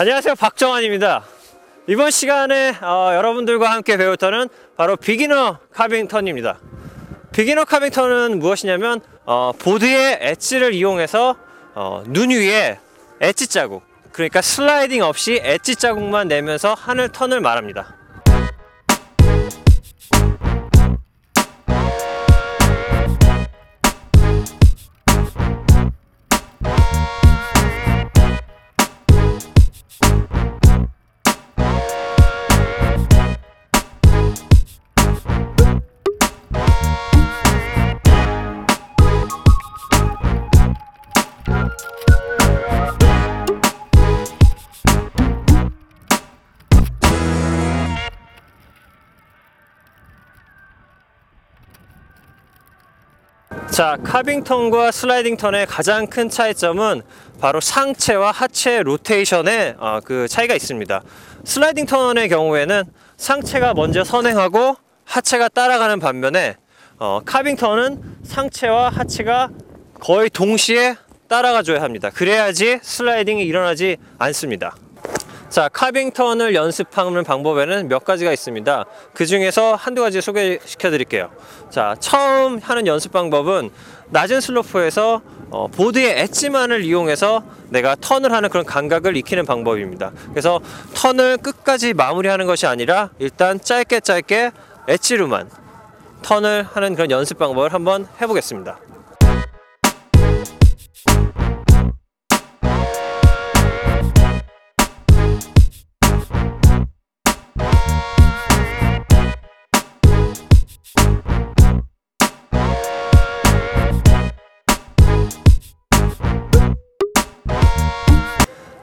안녕하세요. 박정환입니다. 이번 시간에 어, 여러분들과 함께 배울 턴은 바로 beginner carving 턴입니다. beginner carving 턴은 무엇이냐면 어, 보드의 엣지를 이용해서 어, 눈 위에 엣지 자국 그러니까 슬라이딩 없이 엣지 자국만 내면서 하는 턴을 말합니다 자, carving 턴과 슬라이딩 턴의 가장 큰 차이점은 바로 상체와 하체 로테이션의 어, 그 차이가 있습니다. 슬라이딩 턴의 경우에는 상체가 먼저 선행하고 하체가 따라가는 반면에 어, carving 턴은 상체와 하체가 거의 동시에 따라가 줘야 합니다. 그래야지 슬라이딩이 일어나지 않습니다. 자, carving 턴을 연습하는 방법에는 몇 가지가 있습니다. 그 중에서 한두 가지 소개시켜 드릴게요. 자, 처음 하는 연습 방법은 낮은 슬로프에서 어, 보드의 엣지만을 이용해서 내가 턴을 하는 그런 감각을 익히는 방법입니다. 그래서 턴을 끝까지 마무리하는 것이 아니라 일단 짧게 짧게 엣지로만 턴을 하는 그런 연습 방법을 한번 해보겠습니다.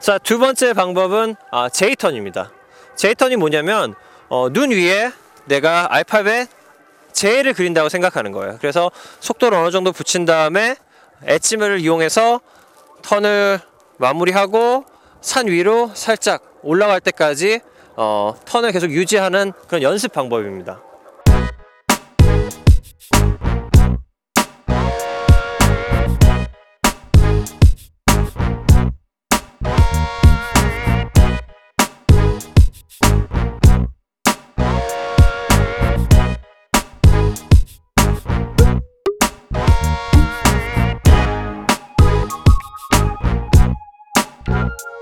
자, 두 번째 방법은 아, J턴입니다. J턴이 뭐냐면 어, 눈 위에 내가 알파벳 J를 그린다고 생각하는 거예요. 그래서 속도를 어느 정도 붙인 다음에 엣지를 이용해서 턴을 마무리하고 산 위로 살짝 올라갈 때까지 어, 턴을 계속 유지하는 그런 연습 방법입니다. Bye.